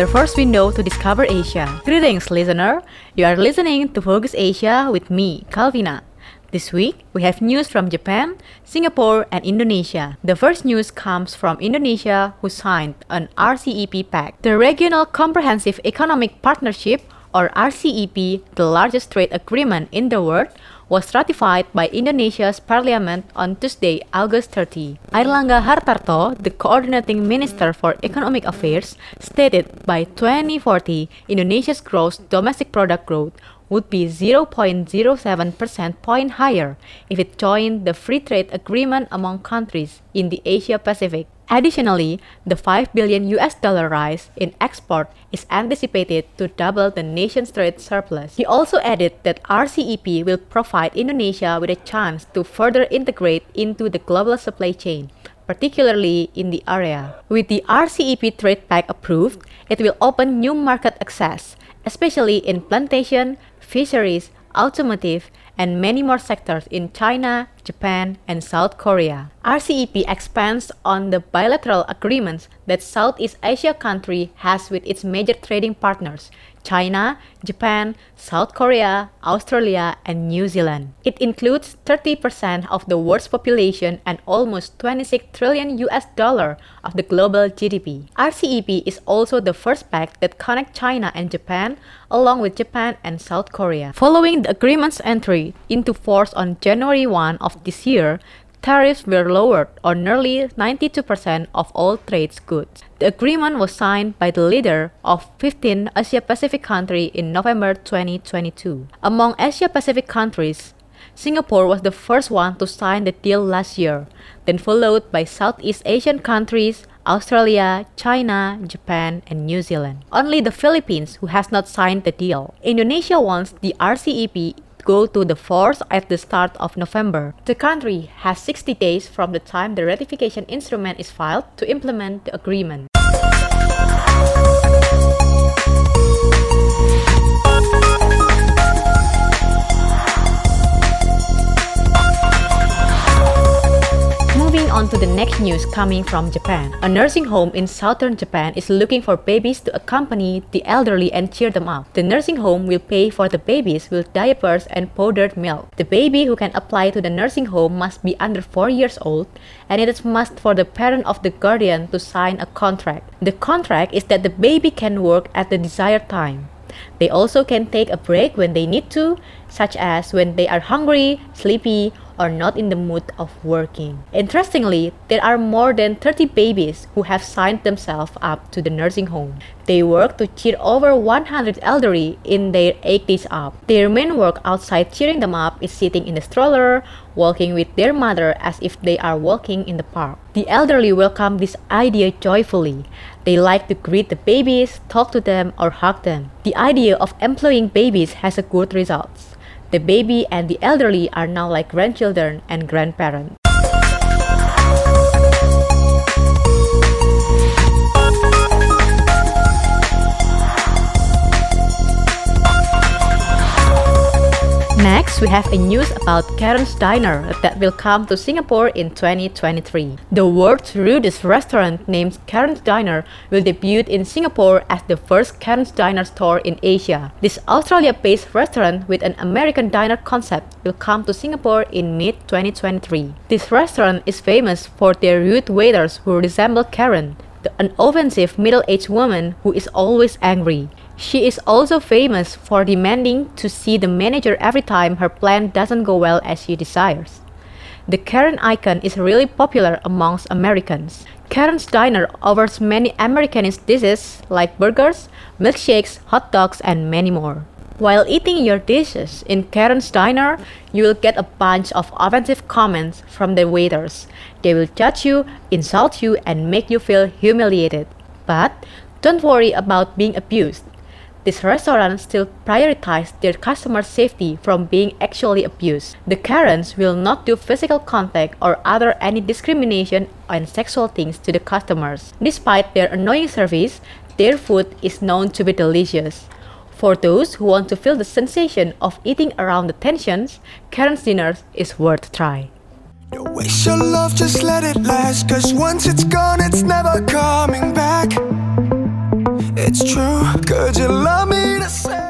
your first window to discover Asia. Greetings, listener. You are listening to Focus Asia with me, Calvina. This week, we have news from Japan, Singapore, and Indonesia. The first news comes from Indonesia, who signed an RCEP pact, the Regional Comprehensive Economic Partnership, or RCEP, the largest trade agreement in the world, was ratified by Indonesia's parliament on Tuesday, August 30. Airlangga Hartarto, the coordinating minister for economic affairs, stated by 2040 Indonesia's gross domestic product growth would be 0.07 percent point higher if it joined the free trade agreement among countries in the Asia Pacific. Additionally, the 5 billion US dollar rise in export is anticipated to double the nation's trade surplus. He also added that RCEP will provide Indonesia with a chance to further integrate into the global supply chain, particularly in the area. With the RCEP trade pact approved, it will open new market access, especially in plantation, fisheries, automotive, and many more sectors in China, Japan, and South Korea. RCEP expands on the bilateral agreements that Southeast Asia country has with its major trading partners, China, Japan, South Korea, Australia, and New Zealand. It includes 30% of the world's population and almost 26 trillion US dollar of the global GDP. RCEP is also the first pact that connects China and Japan along with Japan and South Korea. Following the agreement's entry into force on January 1 of this year, tariffs were lowered on nearly 92% of all trade goods. The agreement was signed by the leader of 15 Asia Pacific countries in November 2022. Among Asia Pacific countries, Singapore was the first one to sign the deal last year, then followed by Southeast Asian countries, Australia, China, Japan, and New Zealand. Only the Philippines who has not signed the deal. Indonesia wants the RCEP go to the force at the start of November. The country has 60 days from the time the ratification instrument is filed to implement the agreement. News coming from Japan. A nursing home in southern Japan is looking for babies to accompany the elderly and cheer them up. The nursing home will pay for the babies with diapers and powdered milk. The baby who can apply to the nursing home must be under 4 years old and it is must for the parent of the guardian to sign a contract. The contract is that the baby can work at the desired time. They also can take a break when they need to, such as when they are hungry, sleepy, or not in the mood of working. Interestingly, there are more than 30 babies who have signed themselves up to the nursing home. They work to cheer over 100 elderly in their 80s up. Their main work outside cheering them up is sitting in the stroller, walking with their mother as if they are walking in the park. The elderly welcome this idea joyfully. They like to greet the babies, talk to them, or hug them. The idea of employing babies has a good results. The baby and the elderly are now like grandchildren and grandparents. We have a news about Karen's Diner that will come to Singapore in 2023. The world's rudest restaurant named Karen's Diner will debut in Singapore as the first Karen's Diner store in Asia. This Australia-based restaurant with an American diner concept will come to Singapore in mid-2023. This restaurant is famous for their rude waiters who resemble Karen, an offensive middle-aged woman who is always angry. She is also famous for demanding to see the manager every time her plan doesn't go well as she desires. The Karen icon is really popular amongst Americans. Karen's Diner offers many Americanist dishes like burgers, milkshakes, hot dogs, and many more. While eating your dishes in Karen's Diner, you will get a bunch of offensive comments from the waiters. They will judge you, insult you, and make you feel humiliated. But don't worry about being abused. This restaurant still prioritizes their customer safety from being actually abused. The Karens will not do physical contact or other any discrimination and sexual things to the customers. Despite their annoying service, their food is known to be delicious. For those who want to feel the sensation of eating around the tensions, Karen's Diners is worth try. Don't waste your love, just let it last Cause once it's gone, it's never coming back It's true. Could you love me?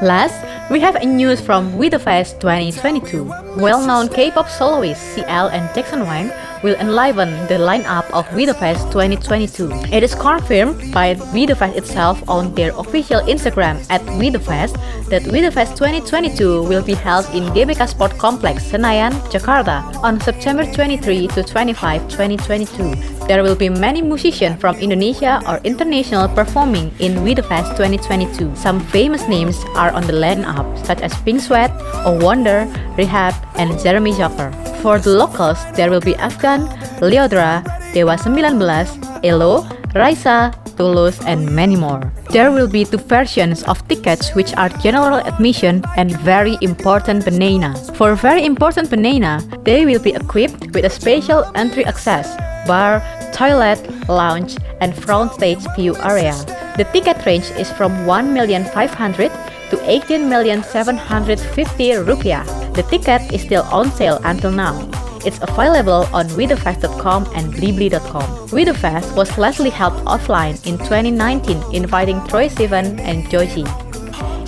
Last, we have a news from We The Fest 2022. Well-known K-pop soloists CL and Jackson Wang will enliven the lineup of We 2022. It is confirmed by We itself on their official Instagram at We that We 2022 will be held in GBK Sport Complex, Senayan, Jakarta on September 23 to 25, 2022. There will be many musicians from Indonesia or international performing in We 2022. Some famous names are on the lineup, such as Pink Sweat, O Wonder, Rehab, and Jeremy Zucker. For the locals, there will be Afgan, Lyodra, Dewa 19, Elo, Raisa, Tulus, and many more. There will be two versions of tickets which are general admission and very important banana. For very important banana, they will be equipped with a special entry access, bar, toilet, lounge, and front stage view area. The ticket range is from 1,500 to 18,750 rupiah. The ticket is still on sale until now. It's available on WeTheFest.com and Blibli.com. WeTheFest was lastly held offline in 2019, inviting Troye Sivan and Joji.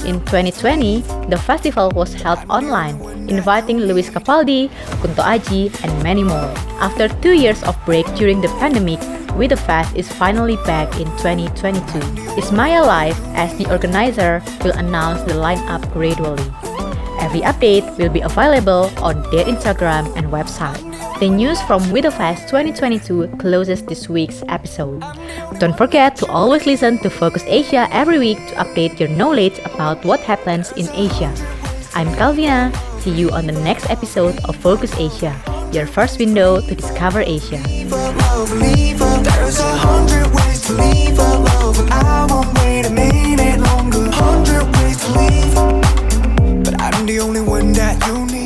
In 2020, the festival was held online, inviting Lewis Capaldi, Kunto Aji, and many more. After two years of break during the pandemic, We The Fest is finally back in 2022. Ismaya Live, as the organizer, will announce the lineup gradually. Every update will be available on their Instagram and website. The news from We The Fest 2022 closes this week's episode. Don't forget to always listen to Focus Asia every week to update your knowledge about what happens in Asia. I'm Calvina. See you on the next episode of Focus Asia, your first window to discover Asia the only one that you need.